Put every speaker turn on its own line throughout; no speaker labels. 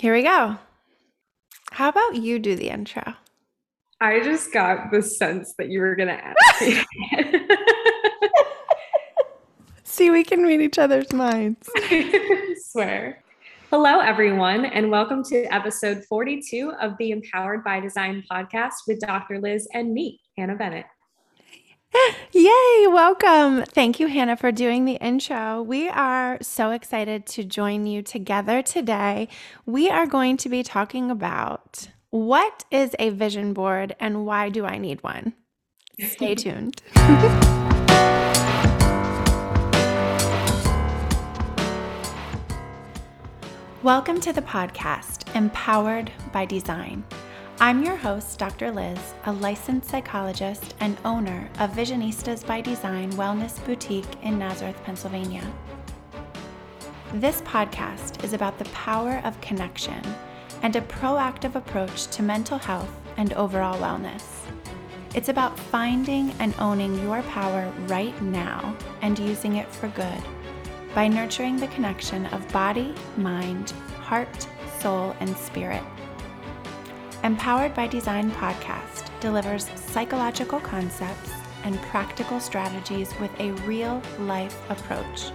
Here we go. How about you do the intro?
I just got the sense that you were going to ask me.
See, we can read each other's minds.
I swear. Hello, everyone, and welcome to episode 42 of the Empowered by Design podcast with Dr. Lyz and me, Hannah Bennett.
Yay, welcome. Thank you, Hannah, for doing the intro. We are so excited to join you together today. We are going to be talking about what is a vision board and why do I need one? Stay tuned. Welcome to the podcast, Empowered by Design. I'm your host, Dr. Lyz, a licensed psychologist and owner of Visionistas by Design Wellness Boutique in Nazareth, Pennsylvania. This podcast is about the power of connection and a proactive approach to mental health and overall wellness. It's about finding and owning your power right now and using it for good by nurturing the connection of body, mind, heart, soul, and spirit. Empowered by Design podcast delivers psychological concepts and practical strategies with a real life approach.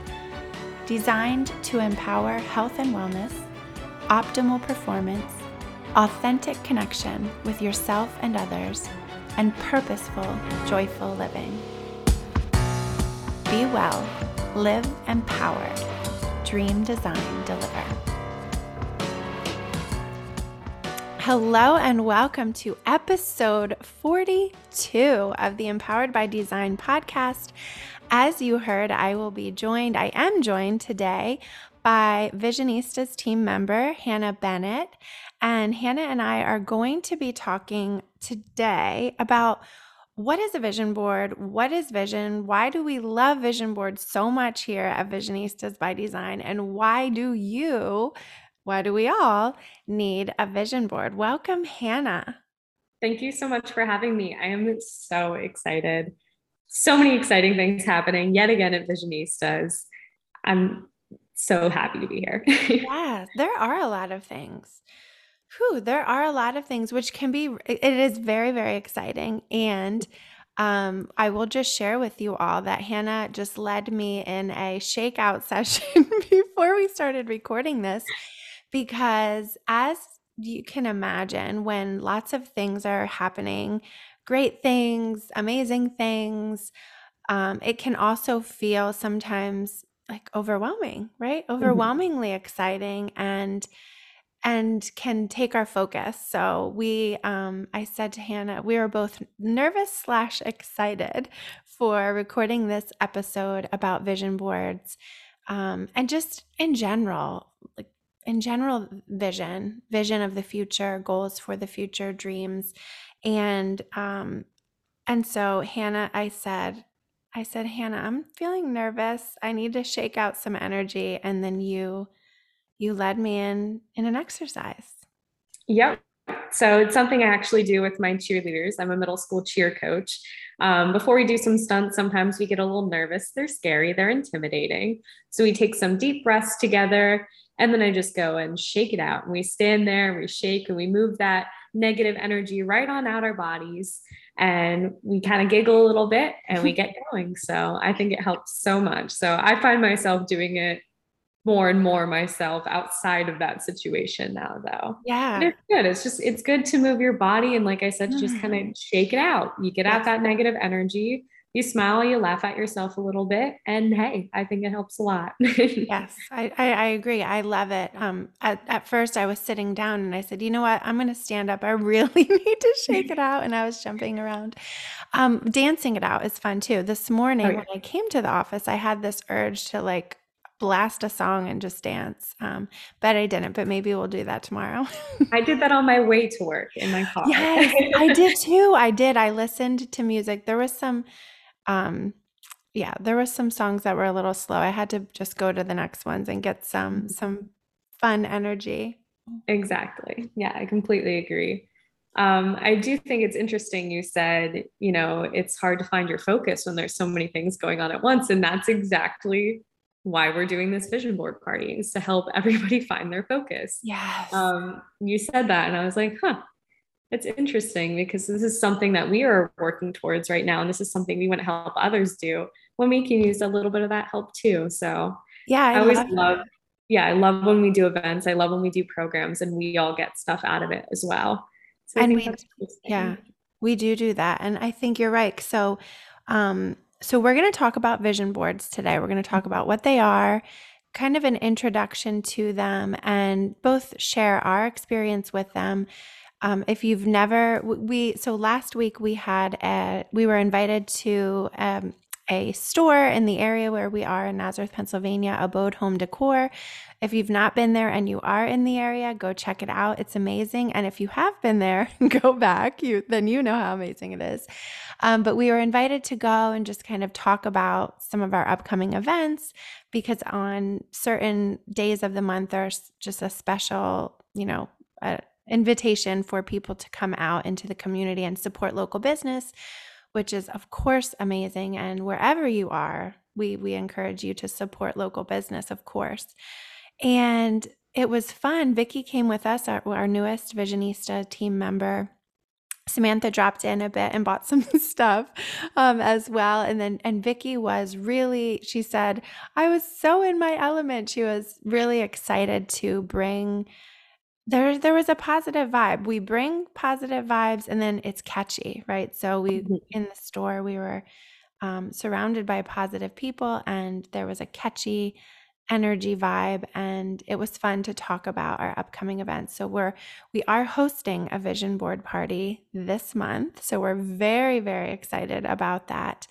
Designed to empower health and wellness, optimal performance, authentic connection with yourself and others, and purposeful, joyful living. Be well Live empowered. Dream Design Deliver. Hello, and welcome to episode 42 of the Empowered by Design podcast. As you heard, I will be joined, I am joined today by Visionistas team member Hannah Bennett. And Hannah and I are going to be talking today about what is a vision board? What is vision? Why do we love vision boards so much here at Visionistas by Design? And why do you, why do we all need a vision board? Welcome, Hannah.
Thank you so much for having me. I am so excited. So many exciting things happening yet again at Visionistas. I'm so happy to be here.
yeah, there are a lot of things. Whew, there are a lot of things which can be, it is very, very exciting. And um, I will just share with you all that Hannah just led me in a shakeout session before we started recording this because as you can imagine, when lots of things are happening, great things, amazing things, um, it can also feel sometimes like overwhelming, right? Mm-hmm. Overwhelmingly exciting. And and can take our focus. So we, um, I said to Hannah, we were both nervous slash excited for recording this episode about vision boards, um, and just in general, like in general, vision, vision of the future, goals for the future, dreams, and um, and so Hannah, I said. I said, Hannah, I'm feeling nervous. I need to shake out some energy. And then you you led me in in an exercise.
Yep. So it's something I actually do with my cheerleaders. I'm a middle school cheer coach. Um, before we do some stunts, sometimes we get a little nervous. They're scary, they're intimidating. So we take some deep breaths together, and then I just go and shake it out. And we stand there, and we shake, and we move that negative energy right on out our bodies. And we kind of giggle a little bit and we get going. So I think it helps so much. So I find myself doing it more and more myself outside of that situation now though
yeah
it's good it's just it's good to move your body and like i said just kind of shake it out you get out that negative energy you smile you laugh at yourself a little bit and hey i think it helps a lot
yes I, I, I agree i love it um at, at first i was sitting down and i said you know what i'm going to stand up i really need to shake it out and i was jumping around um dancing it out is fun too this morning oh, yeah. when i came to the office i had this urge to like blast a song and just dance. Um, but I didn't, but maybe we'll do that tomorrow.
I did that on my way to work in my car.
Yes, I did too. I did. I listened to music. There was some, um, yeah, there was some songs that were a little slow. I had to just go to the next ones and get some, mm-hmm. some fun energy.
Exactly. Yeah, I completely agree. Um, I do think it's interesting. You said, you know, it's hard to find your focus when there's so many things going on at once. And that's exactly why we're doing this vision board party is to help everybody find their focus.
Yes.
Um, you said that, and I was like, huh, it's interesting because this is something that we are working towards right now. And this is something we want to help others do when we can use a little bit of that help too. So,
yeah,
I, I always love, love yeah, I love when we do events. I love when we do programs and we all get stuff out of it as well.
So and we, yeah, we do do that. And I think you're right. So, um, so we're going to talk about vision boards today. We're going to talk about what they are, kind of an introduction to them, and both share our experience with them. Um, if you've never, we so last week we had a, we were invited to um, a store in the area where we are in Nazareth, Pennsylvania, Abode Home Decor. If you've not been there and you are in the area, go check it out. It's amazing. And if you have been there, go back. You then you know how amazing it is. Um, but we were invited to go and just kind of talk about some of our upcoming events because on certain days of the month there's just a special, you know, invitation for people to come out into the community and support local business which is of course amazing and wherever you are we we encourage you to support local business of course and it was fun vicki came with us our, our newest visionista team member Samantha dropped in a bit and bought some stuff um, as well, and then and Vicki was really. She said, "I was so in my element." She was really excited to bring there there was a positive vibe. We bring positive vibes and then it's catchy, right? So we mm-hmm. in the store we were um, surrounded by positive people and there was a catchy energy vibe and it was fun to talk about our upcoming events. So we're we are hosting a vision board party this month. So we're very very excited about that.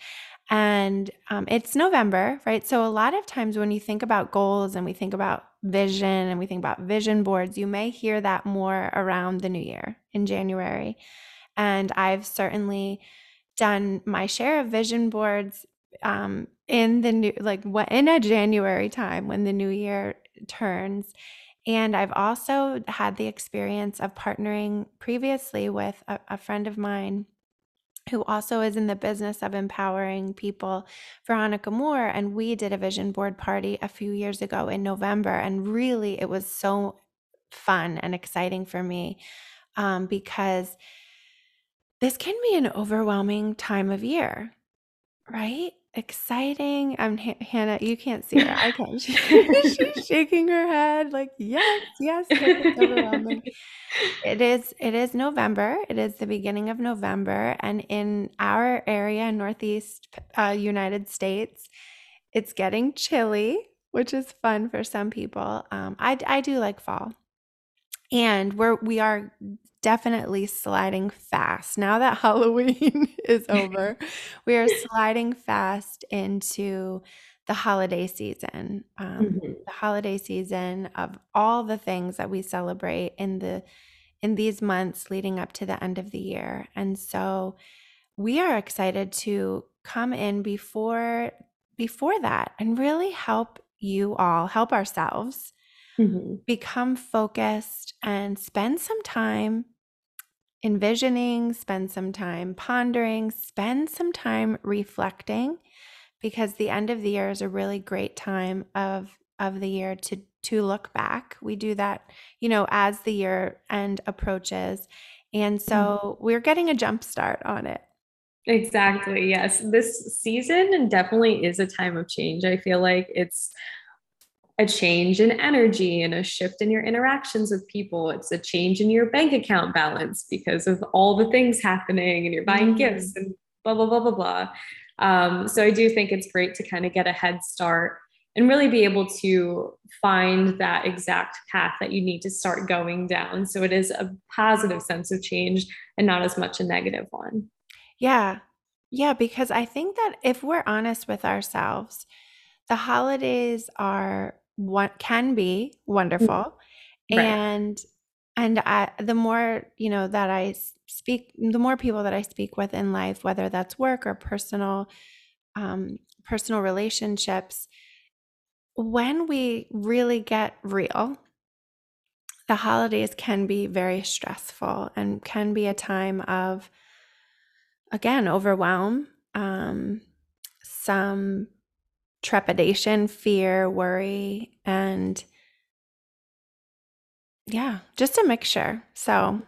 And um, it's November, right? So a lot of times when you think about goals and we think about vision and we think about vision boards, you may hear that more around the new year in January. And I've certainly done my share of vision boards um, in the new, like what in a January time when the new year turns. And I've also had the experience of partnering previously with a, a friend of mine who also is in the business of empowering people, Veronica Moore. And we did a vision board party a few years ago in November. And really, it was so fun and exciting for me um, because this can be an overwhelming time of year, right? Exciting. I'm H- Hannah. You can't see her. I can't. She's shaking her head like yes, yes. It's overwhelming. it is. It is November. It is the beginning of November, and in our area, Northeast uh, United States, it's getting chilly, which is fun for some people. Um, I I do like fall, and we're we are definitely sliding fast. Now that Halloween is over, we are sliding fast into the holiday season. Um, mm-hmm. The holiday season of all the things that we celebrate in the in these months leading up to the end of the year. And so we are excited to come in before before that and really help you all help ourselves mm-hmm. become focused and spend some time envisioning, spend some time pondering, spend some time reflecting because the end of the year is a really great time of of the year to to look back. We do that, you know, as the year end approaches. And so mm-hmm. we're getting a jump start on it.
Exactly. Yes. This season definitely is a time of change. I feel like it's a change in energy and a shift in your interactions with people. It's a change in your bank account balance because of all the things happening and you're buying mm. gifts and blah, blah, blah, blah, blah. Um, so I do think it's great to kind of get a head start and really be able to find that exact path that you need to start going down. So it is a positive sense of change and not as much a negative one.
Yeah. Yeah. Because I think that if we're honest with ourselves, the holidays are what can be mm, wonderful right. and and I, the more you know that i speak the more people that i speak with in life whether that's work or personal um, personal relationships when we really get real the holidays can be very stressful and can be a time of again overwhelm um, some trepidation, fear, worry, and yeah, just a mixture. So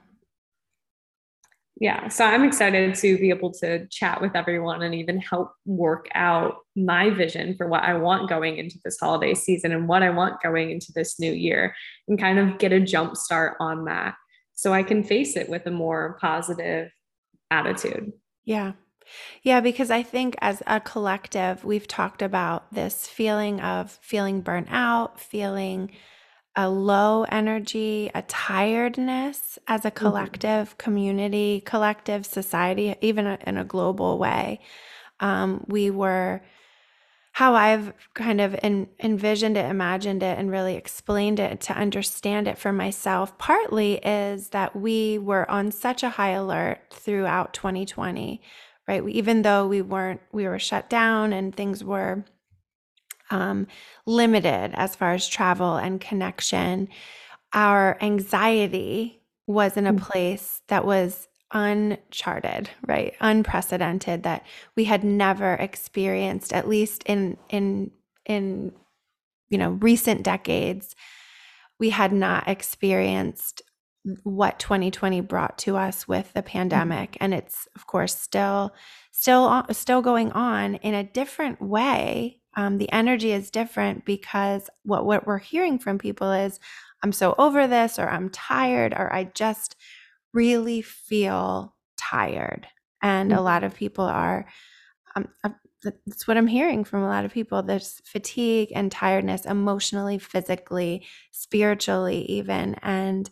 yeah so i'm excited to be able to chat with everyone and even help work out my vision for what i want going into this holiday season and what i want going into this new year and kind of get a jump start on that so i can face it with a more positive attitude
yeah yeah because i think as a collective we've talked about this feeling of feeling burnt out feeling a low energy, a tiredness as a mm-hmm. collective mm-hmm. community, collective society, even in a global way. Um, we were how I've kind of envisioned it, imagined it, and really explained it to understand it for myself. Partly is that we were on such a high alert throughout 2020, right? We, even though we weren't, we were shut down and things were um, limited as far as travel and connection. Our anxiety was in a mm. place that was uncharted, right? Unprecedented that we had never experienced, at least in in in you know recent decades. We had not experienced what 2020 brought to us with the mm. pandemic and it's of course still still still going on in a different way um, the energy is different because what, what we're hearing from people is i'm so over this or i'm tired or i just really feel tired and mm-hmm. a lot of people are um, uh, that's what i'm hearing from a lot of people there's fatigue and tiredness emotionally physically spiritually even and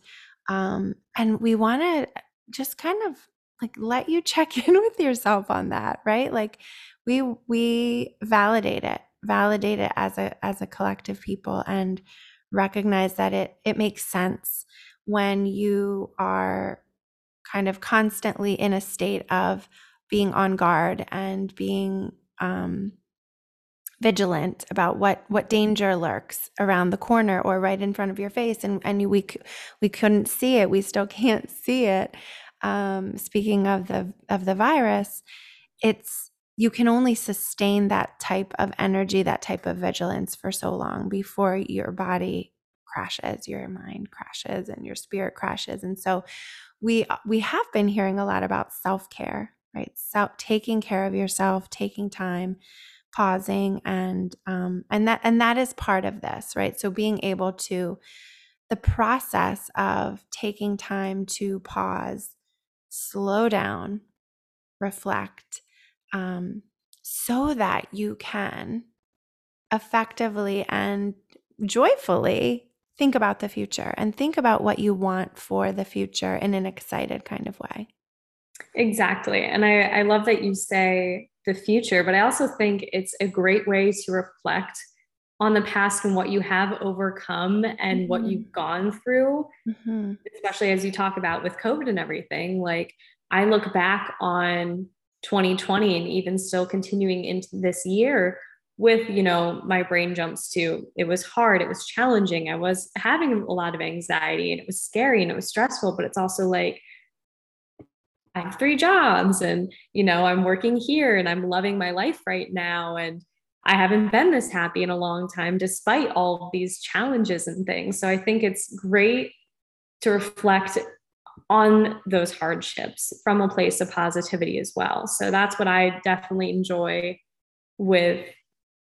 um and we want to just kind of like let you check in with yourself on that right? Like we we validate it validate it as a as a collective people and recognize that it it makes sense when you are kind of constantly in a state of being on guard and being um, vigilant about what what danger lurks around the corner or right in front of your face and and we we couldn't see it we still can't see it um, speaking of the of the virus it's you can only sustain that type of energy, that type of vigilance for so long before your body crashes, your mind crashes, and your spirit crashes. And so we we have been hearing a lot about self-care, right? So taking care of yourself, taking time, pausing, and um, and that and that is part of this, right? So being able to the process of taking time to pause, slow down, reflect um, so that you can effectively and joyfully think about the future and think about what you want for the future in an excited kind of way.
Exactly. And I, I love that you say the future, but I also think it's a great way to reflect on the past and what you have overcome and mm-hmm. what you've gone through, mm-hmm. especially as you talk about with COVID and everything. Like, I look back on 2020 and even still continuing into this year with you know my brain jumps to it was hard it was challenging i was having a lot of anxiety and it was scary and it was stressful but it's also like i have three jobs and you know i'm working here and i'm loving my life right now and i haven't been this happy in a long time despite all these challenges and things so i think it's great to reflect on those hardships from a place of positivity as well. So that's what I definitely enjoy with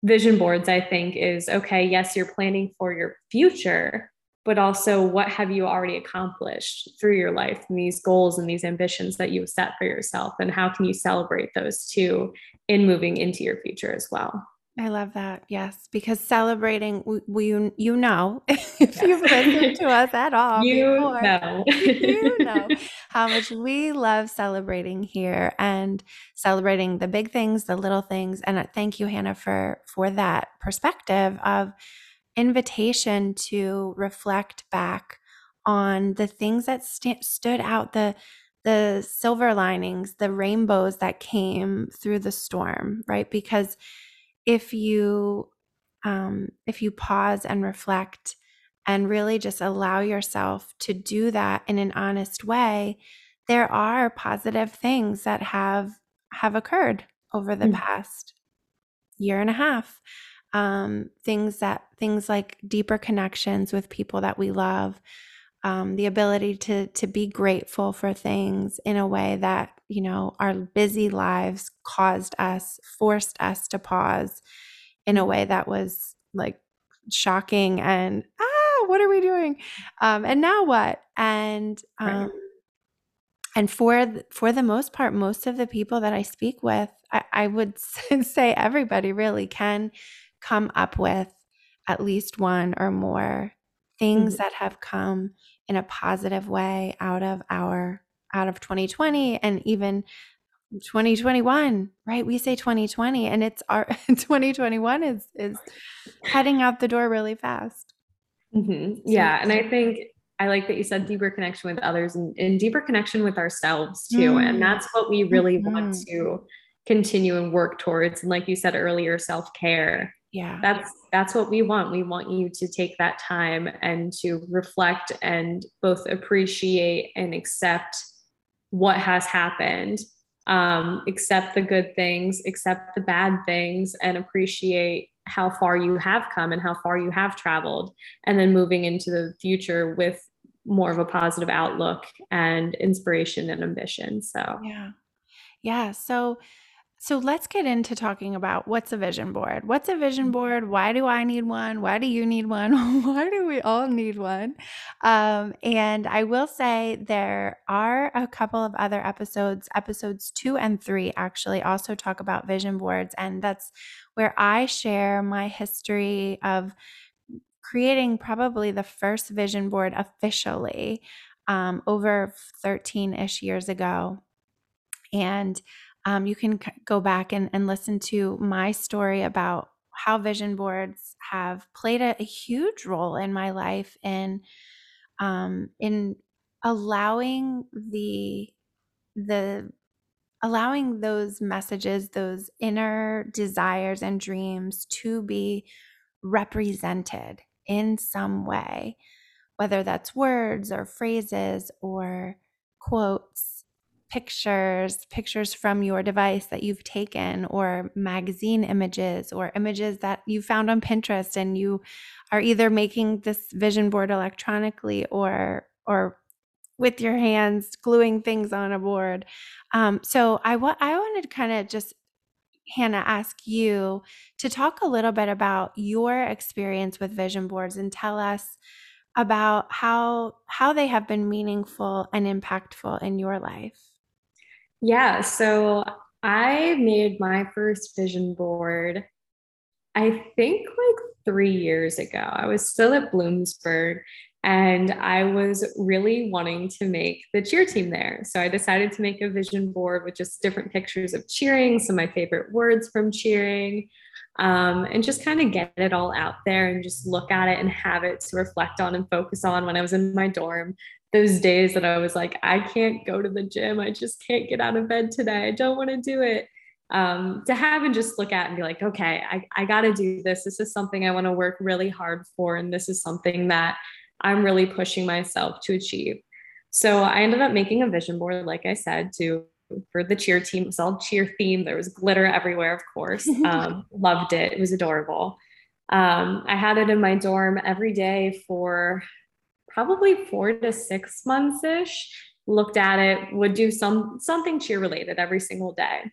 vision boards, I think, is okay, yes, you're planning for your future, but also what have you already accomplished through your life and these goals and these ambitions that you've set for yourself? And how can you celebrate those too in moving into your future as well?
I love that. Yes, because celebrating, we, we you know, if yes. you've listened to us at all,
you before, know,
you know how much we love celebrating here and celebrating the big things, the little things. And uh, thank you, Hannah, for for that perspective of invitation to reflect back on the things that st- stood out, the the silver linings, the rainbows that came through the storm, right? Because if you um, if you pause and reflect and really just allow yourself to do that in an honest way there are positive things that have have occurred over the mm. past year and a half um, things that things like deeper connections with people that we love um, the ability to to be grateful for things in a way that you know our busy lives caused us forced us to pause in a way that was like shocking and ah what are we doing um, and now what and um, right. and for the, for the most part most of the people that i speak with I, I would say everybody really can come up with at least one or more things mm-hmm. that have come in a positive way out of our out of 2020 and even 2021 right we say 2020 and it's our 2021 is is heading out the door really fast
mm-hmm. yeah and i think i like that you said deeper connection with others and, and deeper connection with ourselves too mm-hmm. and that's what we really mm-hmm. want to continue and work towards and like you said earlier self-care
yeah.
That's that's what we want. We want you to take that time and to reflect and both appreciate and accept what has happened um, accept the good things accept the bad things and appreciate how far you have come and how far you have traveled and then moving into the future with more of a positive outlook and inspiration and ambition. So
yeah. Yeah. So so let's get into talking about what's a vision board. What's a vision board? Why do I need one? Why do you need one? Why do we all need one? Um, and I will say there are a couple of other episodes, episodes two and three actually also talk about vision boards. And that's where I share my history of creating probably the first vision board officially um, over 13 ish years ago. And um, you can c- go back and, and listen to my story about how vision boards have played a, a huge role in my life in um, in allowing the the allowing those messages those inner desires and dreams to be represented in some way whether that's words or phrases or quotes pictures, pictures from your device that you've taken, or magazine images, or images that you found on Pinterest, and you are either making this vision board electronically or or with your hands gluing things on a board. Um, so I wa- I wanted to kind of just Hannah ask you to talk a little bit about your experience with vision boards and tell us about how how they have been meaningful and impactful in your life.
Yeah, so I made my first vision board, I think like three years ago. I was still at Bloomsburg and I was really wanting to make the cheer team there. So I decided to make a vision board with just different pictures of cheering, some of my favorite words from cheering, um, and just kind of get it all out there and just look at it and have it to reflect on and focus on when I was in my dorm those days that I was like, I can't go to the gym. I just can't get out of bed today. I don't want to do it. Um, to have and just look at and be like, okay, I, I got to do this. This is something I want to work really hard for. And this is something that I'm really pushing myself to achieve. So I ended up making a vision board, like I said, to for the cheer team. It was all cheer theme. There was glitter everywhere, of course. Um, loved it. It was adorable. Um, I had it in my dorm every day for probably four to six months ish, looked at it, would do some something cheer related every single day.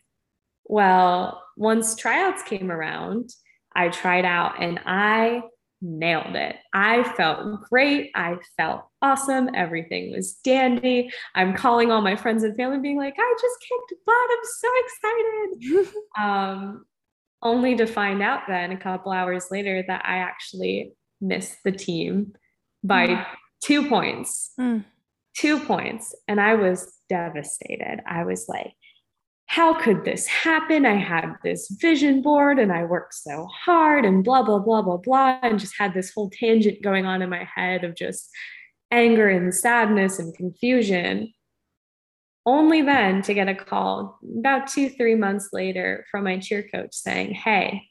Well, once tryouts came around, I tried out and I nailed it. I felt great. I felt awesome. Everything was dandy. I'm calling all my friends and family, being like, I just kicked butt. I'm so excited. um, only to find out then a couple hours later that I actually missed the team by mm two points, mm. two points. And I was devastated. I was like, how could this happen? I had this vision board and I worked so hard and blah, blah, blah, blah, blah. And just had this whole tangent going on in my head of just anger and sadness and confusion. Only then to get a call about two, three months later from my cheer coach saying, Hey,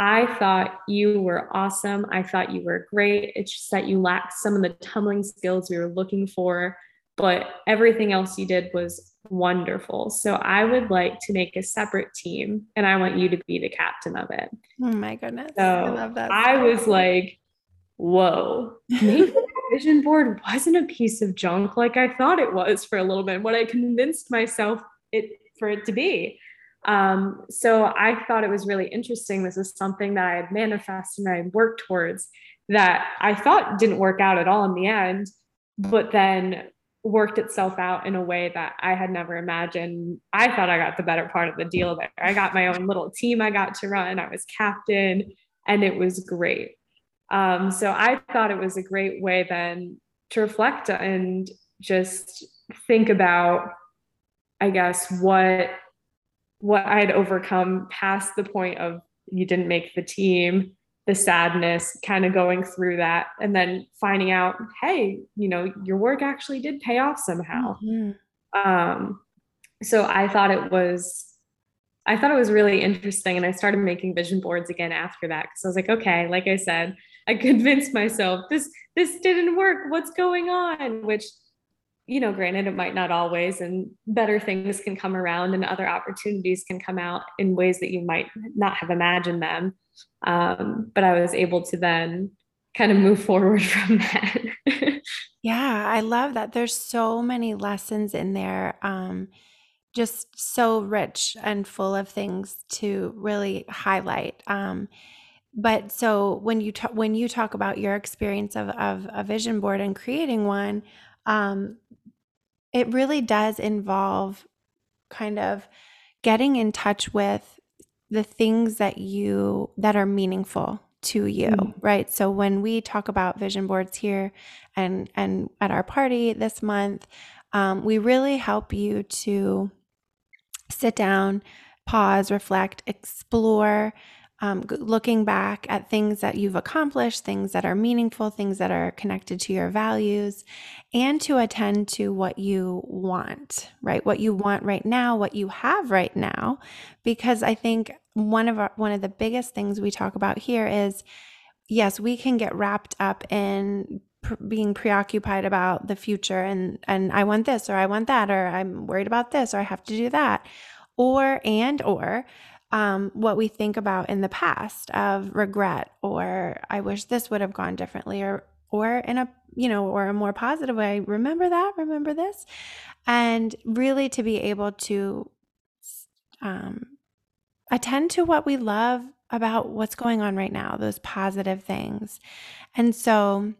I thought you were awesome. I thought you were great. It's just that you lacked some of the tumbling skills we were looking for. but everything else you did was wonderful. So I would like to make a separate team and I want you to be the captain of it.
Oh my goodness.
So I love that. I was like, whoa, maybe the vision board wasn't a piece of junk like I thought it was for a little bit, what I convinced myself it for it to be. Um, so I thought it was really interesting. This is something that I had manifested and I worked towards that I thought didn't work out at all in the end, but then worked itself out in a way that I had never imagined. I thought I got the better part of the deal there. I got my own little team I got to run. I was captain and it was great. Um, so I thought it was a great way then to reflect and just think about, I guess, what what I had overcome past the point of you didn't make the team, the sadness, kind of going through that, and then finding out, hey, you know, your work actually did pay off somehow. Mm-hmm. Um, so I thought it was I thought it was really interesting. And I started making vision boards again after that because I was like, okay, like I said, I convinced myself this this didn't work. What's going on? Which, you know, granted, it might not always, and better things can come around and other opportunities can come out in ways that you might not have imagined them. Um, but I was able to then kind of move forward from that.
yeah, I love that. There's so many lessons in there. Um, just so rich and full of things to really highlight. Um, but so when you talk when you talk about your experience of, of a vision board and creating one, um, it really does involve kind of getting in touch with the things that you that are meaningful to you mm-hmm. right so when we talk about vision boards here and and at our party this month um, we really help you to sit down, pause, reflect, explore, um, looking back at things that you've accomplished, things that are meaningful, things that are connected to your values, and to attend to what you want, right? What you want right now, what you have right now, because I think one of our one of the biggest things we talk about here is yes, we can get wrapped up in being preoccupied about the future and and I want this or I want that or I'm worried about this or I have to do that or and or um, what we think about in the past of regret or I wish this would have gone differently or or in a you know or a more positive way remember that remember this. And really to be able to um, attend to what we love about what's going on right now those positive things. And so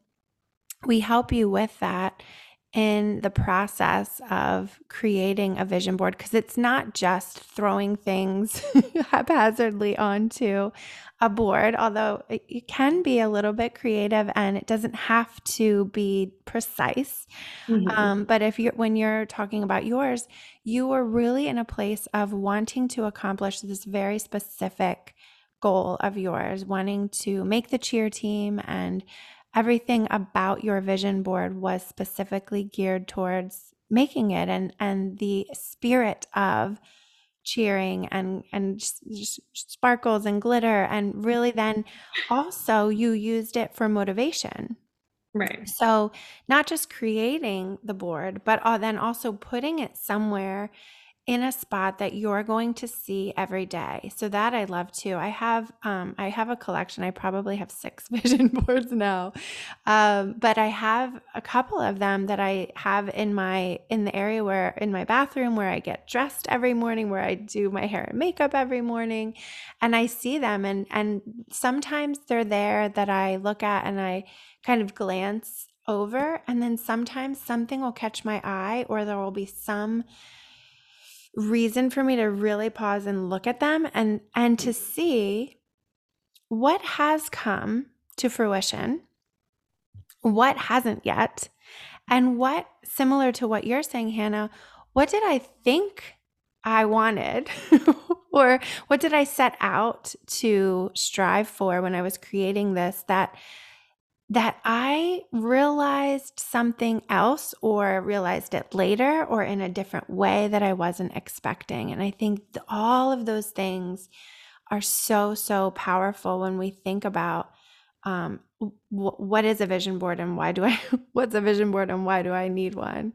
we help you with that in the process of creating a vision board because it's not just throwing things haphazardly onto a board, although it, it, can be a little bit creative and it doesn't have to be precise. Mm-hmm. Um, but if you're when you're talking about yours, you were really in a place of wanting to accomplish this very specific goal of yours, wanting to make the cheer team and everything about your vision board was specifically geared towards making it and and the spirit of cheering and and sparkles and glitter. And really then also you used it for motivation.
Right.
So not just creating the board but uh, then also putting it somewhere in a spot that you're going to see every day. So that I love too. I have um, I have a collection. I probably have six vision boards now, um, but I have a couple of them that I have in my in the area where in my bathroom where I get dressed every morning, where I do my hair and makeup every morning, and I see them and and sometimes they're there that I look at and I kind of glance over, and then sometimes something will catch my eye or there will be some reason for me to really pause and look at them and and to see what has come to fruition what hasn't yet and what similar to what you're saying hannah what did i think i wanted or what did i set out to strive for when i was creating this that that I realized something else or realized it later or in a different way that I wasn't expecting. And I think all of those things are so, so powerful when we think about um, w- what is a vision board and why do I, what's a vision board and why do I need one?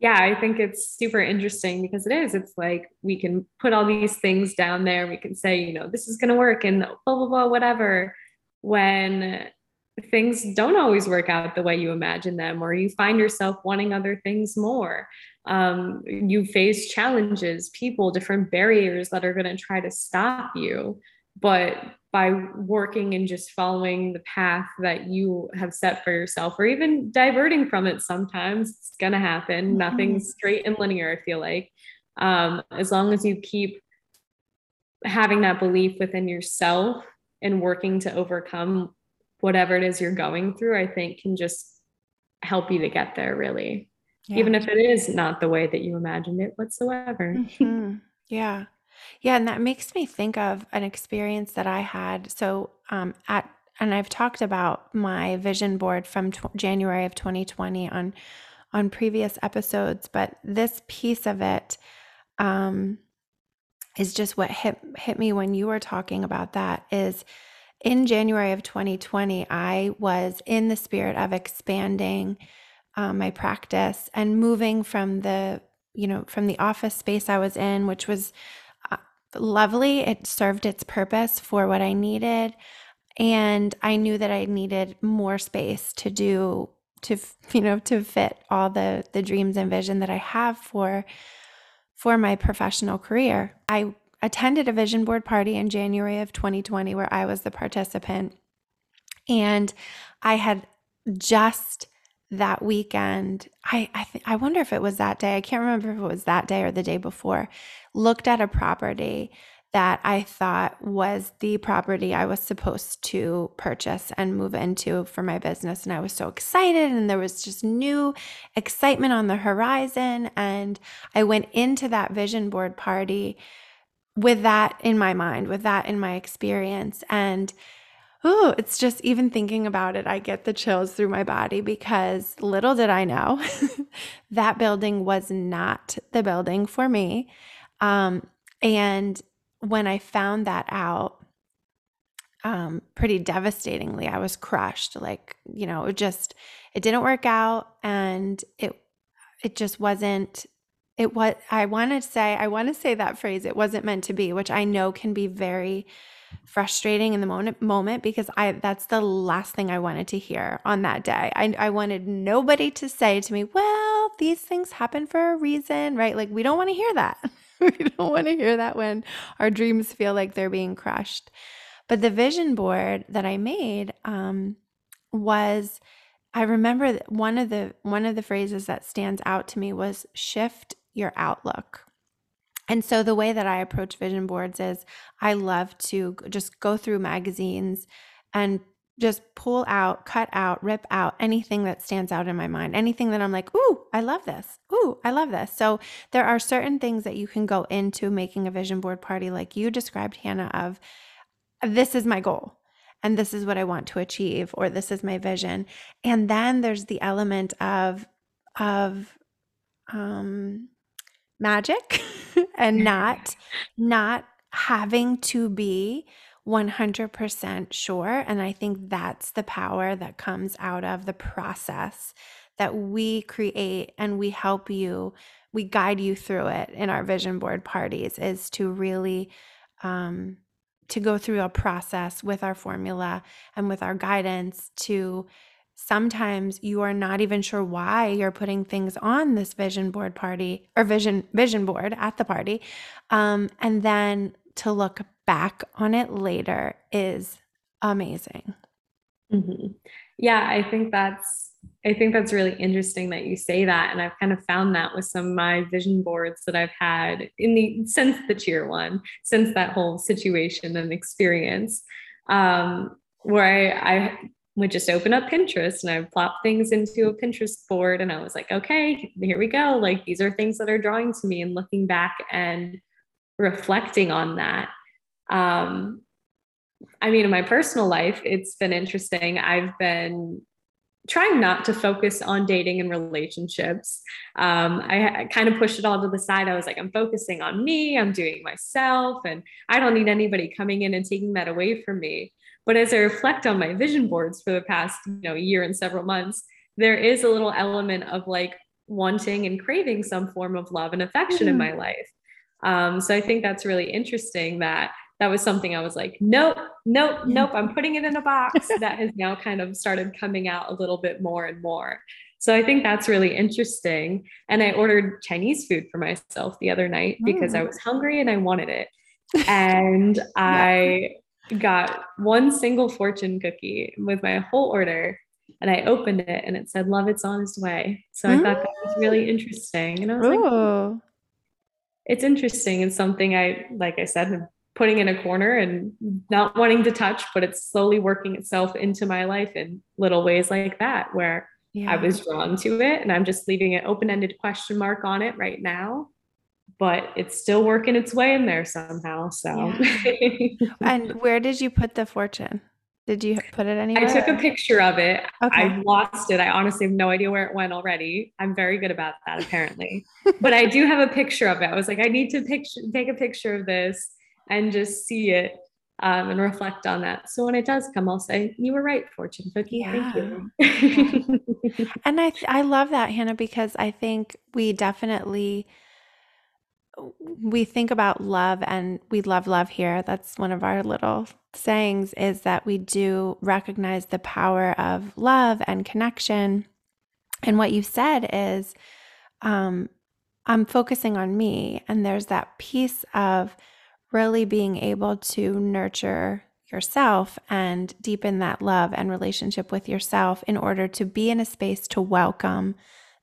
yeah, I think it's super interesting because it is. It's like we can put all these things down there. We can say, you know, this is going to work and blah, blah, blah, whatever. When things don't always work out the way you imagine them, or you find yourself wanting other things more. Um, you face challenges, people, different barriers that are going to try to stop you. But by working and just following the path that you have set for yourself, or even diverting from it sometimes, it's going to happen. Mm-hmm. Nothing's straight and linear, I feel like. Um, as long as you keep having that belief within yourself and working to overcome whatever it is you're going through, I think can just help you to get there, really. Yeah. Even if it is not the way that you imagined it whatsoever.
Mm-hmm. Yeah. Yeah, and that makes me think of an experience that I had. So, um, at and I've talked about my vision board from tw- January of 2020 on on previous episodes, but this piece of it um, is just what hit hit me when you were talking about that. Is in January of 2020, I was in the spirit of expanding um, my practice and moving from the you know from the office space I was in, which was lovely. It served its purpose for what I needed. And I knew that I needed more space to do to you know to fit all the the dreams and vision that I have for for my professional career. I attended a vision board party in January of 2020 where I was the participant and I had just that weekend i I, th- I wonder if it was that day i can't remember if it was that day or the day before looked at a property that i thought was the property i was supposed to purchase and move into for my business. And i was so excited and there was just new excitement on the horizon. And i went into that vision board party with that in my mind with that in my experience. And Oh, it's just even thinking about it, I get the chills through my body because little did I know that building was not the building for me. Um, and when I found that out, um, pretty devastatingly, I was crushed. Like, you know, it just, it didn't work out and it, it just wasn't it was i want to say i want to say that phrase it wasn't meant to be which i know can be very frustrating in the moment moment because I that's the last thing I wanted to hear on that day. I, I wanted nobody to say to me, well, these things happen for a reason, right? Like we don't want to hear that. we don't want to hear that when our dreams feel like they're being crushed. But the vision board that I made um, was I remember one of the one of the phrases that stands out to me was shift your outlook. And so the way that I approach vision boards is I love to just go through magazines and just pull out, cut out, rip out anything that stands out in my mind, anything that I'm like, ooh, I love this. Ooh, I love this. So there are certain things that you can go into making a vision board party, like you described, Hannah, of this is my goal and this is what I want to achieve, or this is my vision. And then there's the element of, of, um, magic and not not having to be 100% sure and i think that's the power that comes out of the process that we create and we help you we guide you through it in our vision board parties is to really um, to go through a process with our formula and with our guidance to sometimes you are not even sure why you're putting things on this vision board party or vision vision board at the party um, and then to look back on it later is amazing
mm-hmm. yeah i think that's i think that's really interesting that you say that and i've kind of found that with some of my vision boards that i've had in the since the cheer one since that whole situation and experience um, where I, I would just open up Pinterest and I would plop things into a Pinterest board. And I was like, okay, here we go. Like these are things that are drawing to me and looking back and reflecting on that. Um, I mean, in my personal life, it's been interesting. I've been trying not to focus on dating and relationships. Um, I, I, kind of pushed it all to the side. I was like, I'm focusing on me, I'm doing myself, and I don't need anybody coming in and taking that away from me. But as I reflect on my vision boards for the past, you know, year and several months, there is a little element of like wanting and craving some form of love and affection mm. in my life. Um, so I think that's really interesting that that was something I was like, nope, nope, nope, I'm putting it in a box. that has now kind of started coming out a little bit more and more. So I think that's really interesting. And I ordered Chinese food for myself the other night because I mm. was hungry and I wanted it. And. I got one single fortune cookie with my whole order and I opened it and it said, Love, it's on its way. So I thought that was really interesting. And I was Ooh. like, oh, it's interesting. It's something I, like I said, putting in a corner and not wanting to touch, but it's slowly working itself into my life in little ways like that, where yeah. I was drawn to it and I'm just leaving an open ended question mark on it right now. But it's still working its way in there somehow. So,
yeah. and where did you put the fortune? Did you put it anywhere?
I took a picture of it. Okay. I lost it. I honestly have no idea where it went already. I'm very good about that, apparently. but I do have a picture of it. I was like, I need to picture, take a picture of this and just see it um, and reflect on that. So when it does come, I'll say, "You were right, fortune cookie. Yeah. Thank
you." and I I love that Hannah because I think we definitely we think about love and we love love here. That's one of our little sayings is that we do recognize the power of love and connection. And what you said is, um, I'm focusing on me, and there's that piece of really being able to nurture yourself and deepen that love and relationship with yourself in order to be in a space to welcome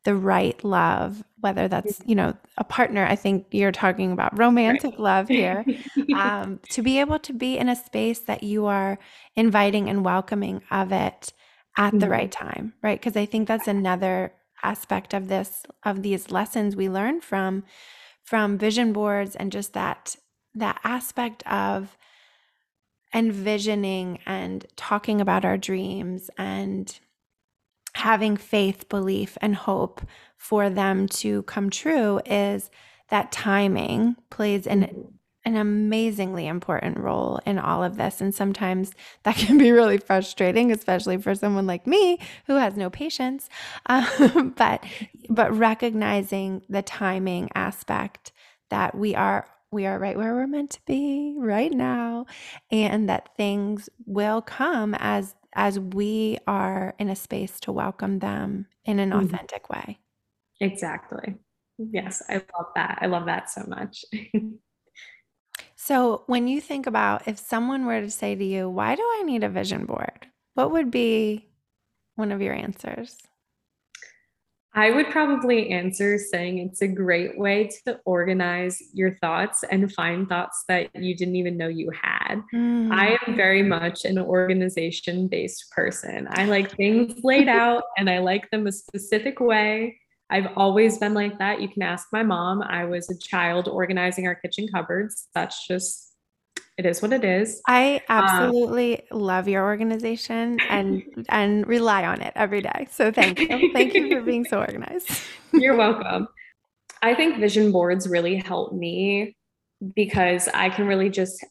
the right love whether that's you know a partner i think you're talking about romantic right. love here um, to be able to be in a space that you are inviting and welcoming of it at the mm-hmm. right time right because i think that's another aspect of this of these lessons we learn from from vision boards and just that that aspect of envisioning and talking about our dreams and having faith, belief, and hope for them to come true is that timing plays an mm-hmm. an amazingly important role in all of this and sometimes that can be really frustrating especially for someone like me who has no patience um, but but recognizing the timing aspect that we are we are right where we're meant to be right now and that things will come as as we are in a space to welcome them in an mm-hmm. authentic way.
Exactly. Yes i love that. I love that so much.
So when you think about if someone were to say to you why do i need a vision board? what would be one of your answers
I would probably answer saying it's a great way to organize your thoughts and find thoughts that you didn't even know you had. Mm. I am very much an organization based person. I like things laid out and I like them a specific way. I've always been like that. You can ask my mom. I was a child organizing our kitchen cupboards. That's just it is what it is.
I um, absolutely um, love your organization and and rely on it every day. So thank you. thank you for being so organized.
You're welcome. I think vision boards really help me because I can really just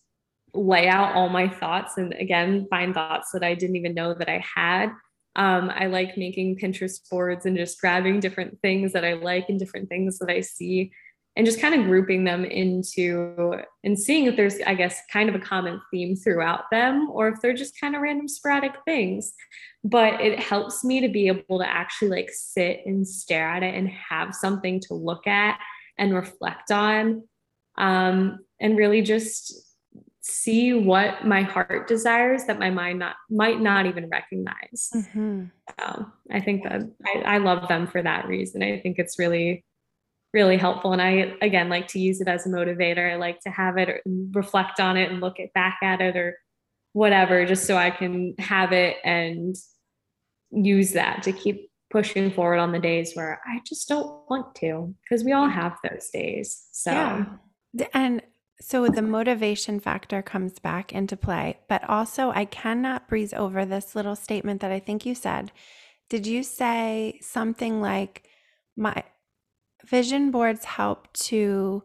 lay out all my thoughts and again find thoughts that I didn't even know that I had. Um, I like making Pinterest boards and just grabbing different things that I like and different things that I see and just kind of grouping them into and seeing if there's i guess kind of a common theme throughout them or if they're just kind of random sporadic things. But it helps me to be able to actually like sit and stare at it and have something to look at and reflect on um, and really just see what my heart desires that my mind not might not even recognize. Mm-hmm. so i think that I, I love them for that reason. I think it's really really helpful. And I, again, like to use it as a motivator. I like to have it reflect on it and look it back at it or whatever, just so I can have it and use that to keep pushing forward on the days where I just don't want to, because we all have those days. So, yeah.
and so the motivation factor comes back into play, but also I cannot breeze over this little statement that I think you said. Did you say something like, my vision boards help to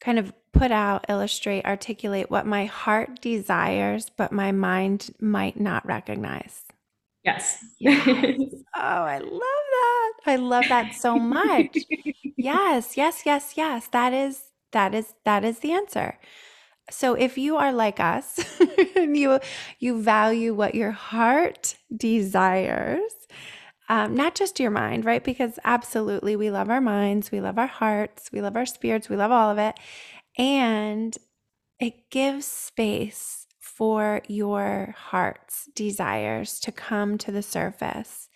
kind of put out, illustrate, articulate what my heart desires, but my mind might not recognize.
Yes.
yes. Oh, I love that. I love that so much. yes, yes, yes, yes. That is that is that is the answer. So if you are like us and you you value what your heart desires, um, not just your mind, right? Because absolutely, we love our minds, we love our hearts, we love our spirits, we love all of it, and it gives space for your heart's desires to come to the surface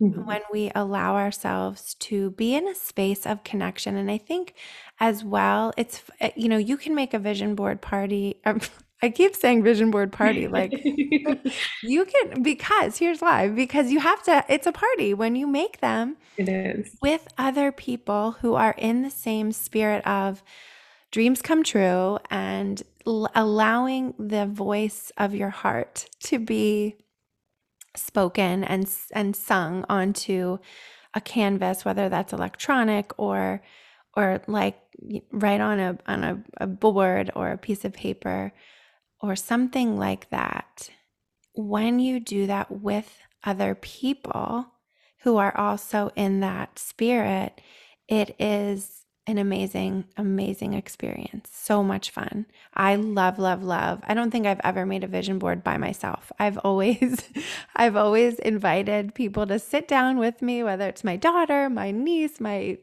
mm-hmm. when we allow ourselves to be in a space of connection. And I think as well, it's, eh, you know, you can make a vision board party. I keep saying vision board party. Like you can, because here's why because you have to, it's a party when you make them.
It is.
With other people who are in the same spirit of dreams come true and l- allowing the voice of your heart to be spoken and and sung onto a canvas whether that's electronic or or like right on a on a, a board or a piece of paper or something like that when you do that with other people who are also in that spirit it is an amazing, amazing experience. So much fun. I love, love, love. I don't think I've ever made a vision board by myself. I've always, I've always invited people to sit down with me, whether it's my daughter, my niece, my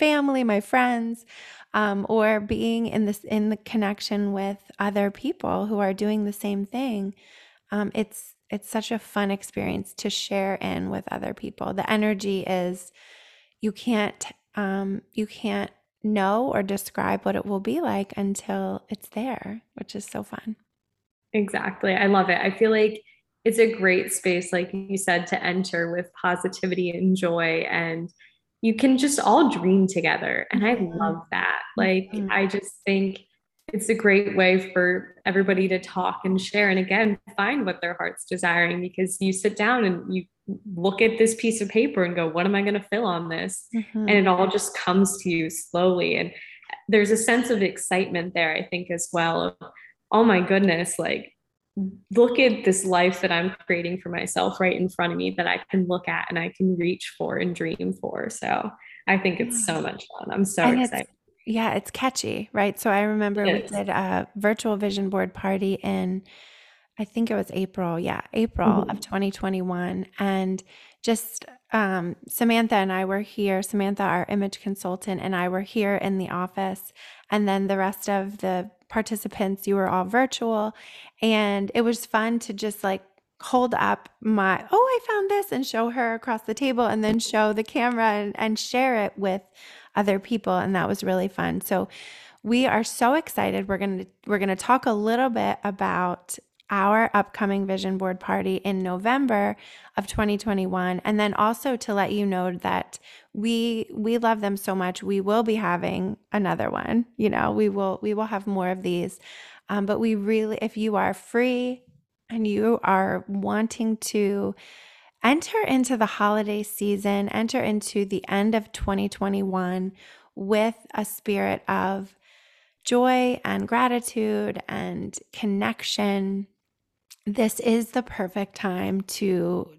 family, my friends, um, or being in this in the connection with other people who are doing the same thing. Um, it's it's such a fun experience to share in with other people. The energy is you can't um, you can't know or describe what it will be like until it's there, which is so fun.
Exactly. I love it. I feel like it's a great space, like you said, to enter with positivity and joy. And you can just all dream together. And I mm-hmm. love that. Like, mm-hmm. I just think it's a great way for everybody to talk and share and again find what their heart's desiring because you sit down and you look at this piece of paper and go what am i going to fill on this mm-hmm. and it all just comes to you slowly and there's a sense of excitement there i think as well of, oh my goodness like look at this life that i'm creating for myself right in front of me that i can look at and i can reach for and dream for so i think it's so much fun i'm so and excited
yeah, it's catchy, right? So I remember we did a virtual vision board party in, I think it was April. Yeah, April mm-hmm. of 2021. And just um, Samantha and I were here. Samantha, our image consultant, and I were here in the office. And then the rest of the participants, you were all virtual. And it was fun to just like hold up my, oh, I found this and show her across the table and then show the camera and, and share it with other people and that was really fun. So we are so excited. We're going to we're going to talk a little bit about our upcoming vision board party in November of 2021 and then also to let you know that we we love them so much we will be having another one you know we will we will have more of these um, but we really if you are free and you are wanting to enter into the holiday season, enter into the end of 2021 with a spirit of joy and gratitude and connection. This is the perfect time to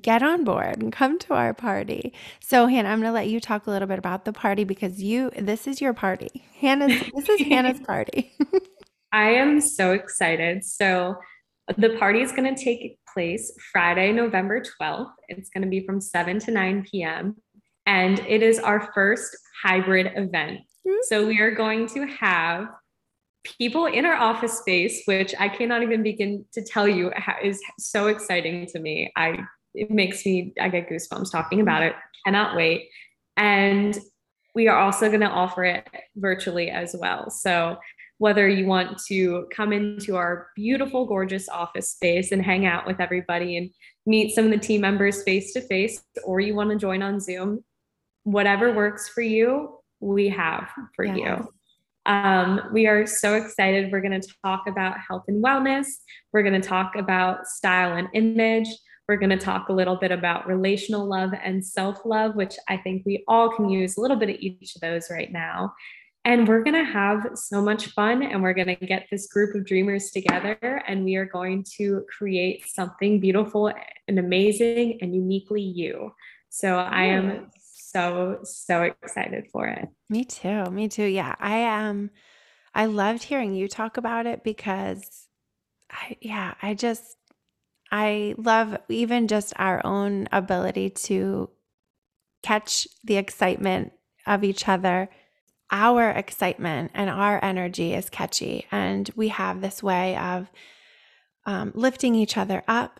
get on board and come to our party. So Hannah, I'm going to let you talk a little bit about the party because you this is your party. Hannah's this is Hannah's party.
I am so excited. So the party is going to take place Friday, November 12th. It's going to be from 7 to 9 p.m. And it is our first hybrid event. Mm-hmm. So we are going to have people in our office space, which I cannot even begin to tell you is so exciting to me. I it makes me I get goosebumps talking about it. Cannot wait. And we are also going to offer it virtually as well. So whether you want to come into our beautiful, gorgeous office space and hang out with everybody and meet some of the team members face to face, or you want to join on Zoom, whatever works for you, we have for yes. you. Um, we are so excited. We're going to talk about health and wellness. We're going to talk about style and image. We're going to talk a little bit about relational love and self love, which I think we all can use a little bit of each of those right now. And we're going to have so much fun and we're going to get this group of dreamers together and we are going to create something beautiful and amazing and uniquely you. So I am so, so excited for it.
Me too. Me too. Yeah. I am. Um, I loved hearing you talk about it because I, yeah, I just, I love even just our own ability to catch the excitement of each other. Our excitement and our energy is catchy. And we have this way of um, lifting each other up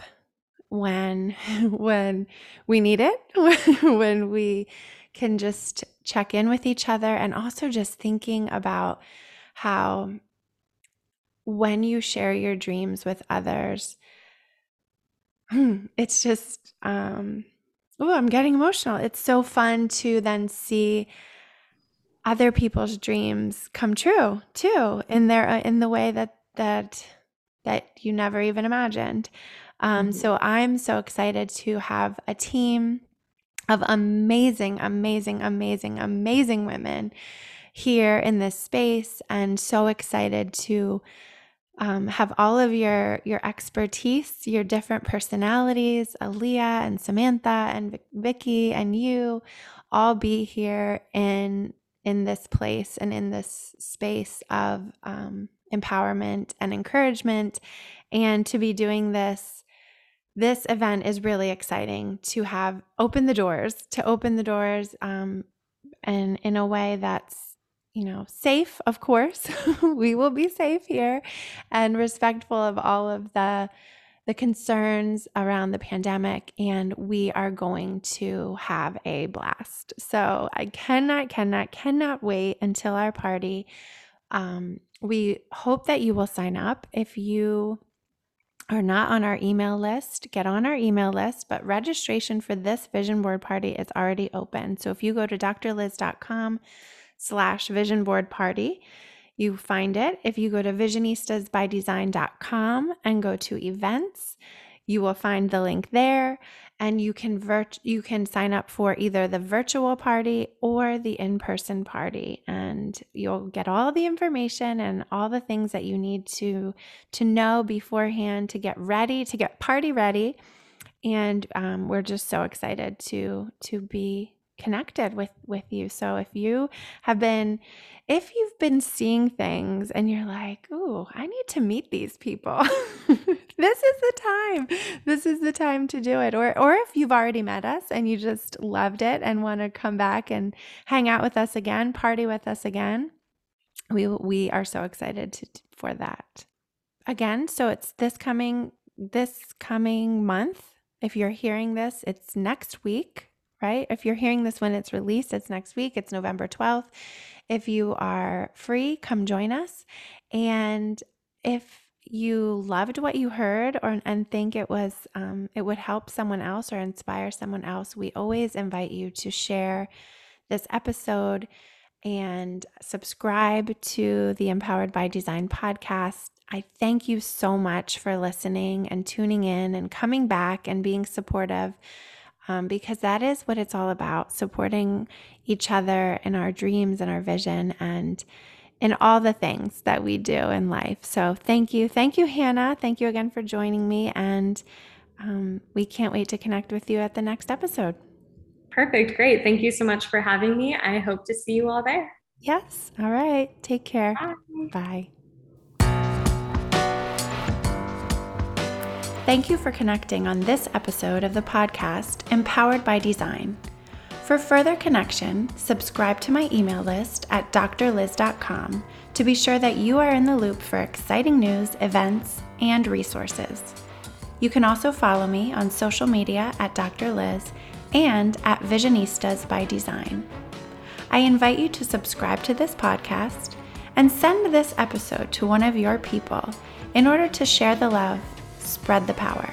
when when we need it when we can just check in with each other and also just thinking about how when you share your dreams with others it's just um oh i'm getting emotional. It's so fun to then see other people's dreams come true too in their uh, in the way that that that you never even imagined um, mm-hmm. So I'm so excited to have a team of amazing, amazing, amazing, amazing women here in this space, and so excited to um, have all of your your expertise, your different personalities, Aaliyah and Samantha and Vicky and you, all be here in in this place and in this space of um, empowerment and encouragement, and to be doing this this event is really exciting to have open the doors, to open the doors um, and in a way that's, you know, safe, of course. we will be safe here and respectful of all of the the concerns around the pandemic and we are going to have a blast. So I cannot cannot cannot wait until our party. Um, we hope that you will sign up if you are not on our email list, get on our email list, but registration for this vision board party is already open. So if you go to drlyz.com slash vision board party, you find it. If you go to visionistasbydesign.com and go to events, you will find the link there and you can virt- you can sign up for either the virtual party or the in-person party and you'll get all the information and all the things that you need to to know beforehand to get ready to get party ready. And um, we're just so excited to to be connected with with you. So if you have been if you've been seeing things and you're like ooh i need to meet these people this is the time this is the time to do it or or if you've already met us and you just loved it and want to come back and hang out with us again party with us again we we are so excited to, for that again so it's this coming this coming month if you're hearing this it's next week right? If you're hearing this when it's released, it's next week, it's November 12th. If you are free, come join us. And if you loved what you heard or and think it was um, it would help someone else or inspire someone else, we always invite you to share this episode and subscribe to the Empowered by Design podcast. I thank you so much for listening and tuning in and coming back and being supportive um, because that is what it's all about supporting each other in our dreams and our vision and in all the things that we do in life. So, thank you. Thank you, Hannah. Thank you again for joining me. And um, we can't wait to connect with you at the next episode.
Perfect. Great. Thank you so much for having me. I hope to see you all there.
Yes. All right. Take care. Bye. Bye. Thank you for connecting on this episode of the podcast Empowered by Design. For further connection, subscribe to my email list at drlyz.com to be sure that you are in the loop for exciting news, events, and resources. You can also follow me on social media at Dr. Lyz and at Visionistas by Design. I invite you to subscribe to this podcast and send this episode to one of your people in order to share the love spread the power.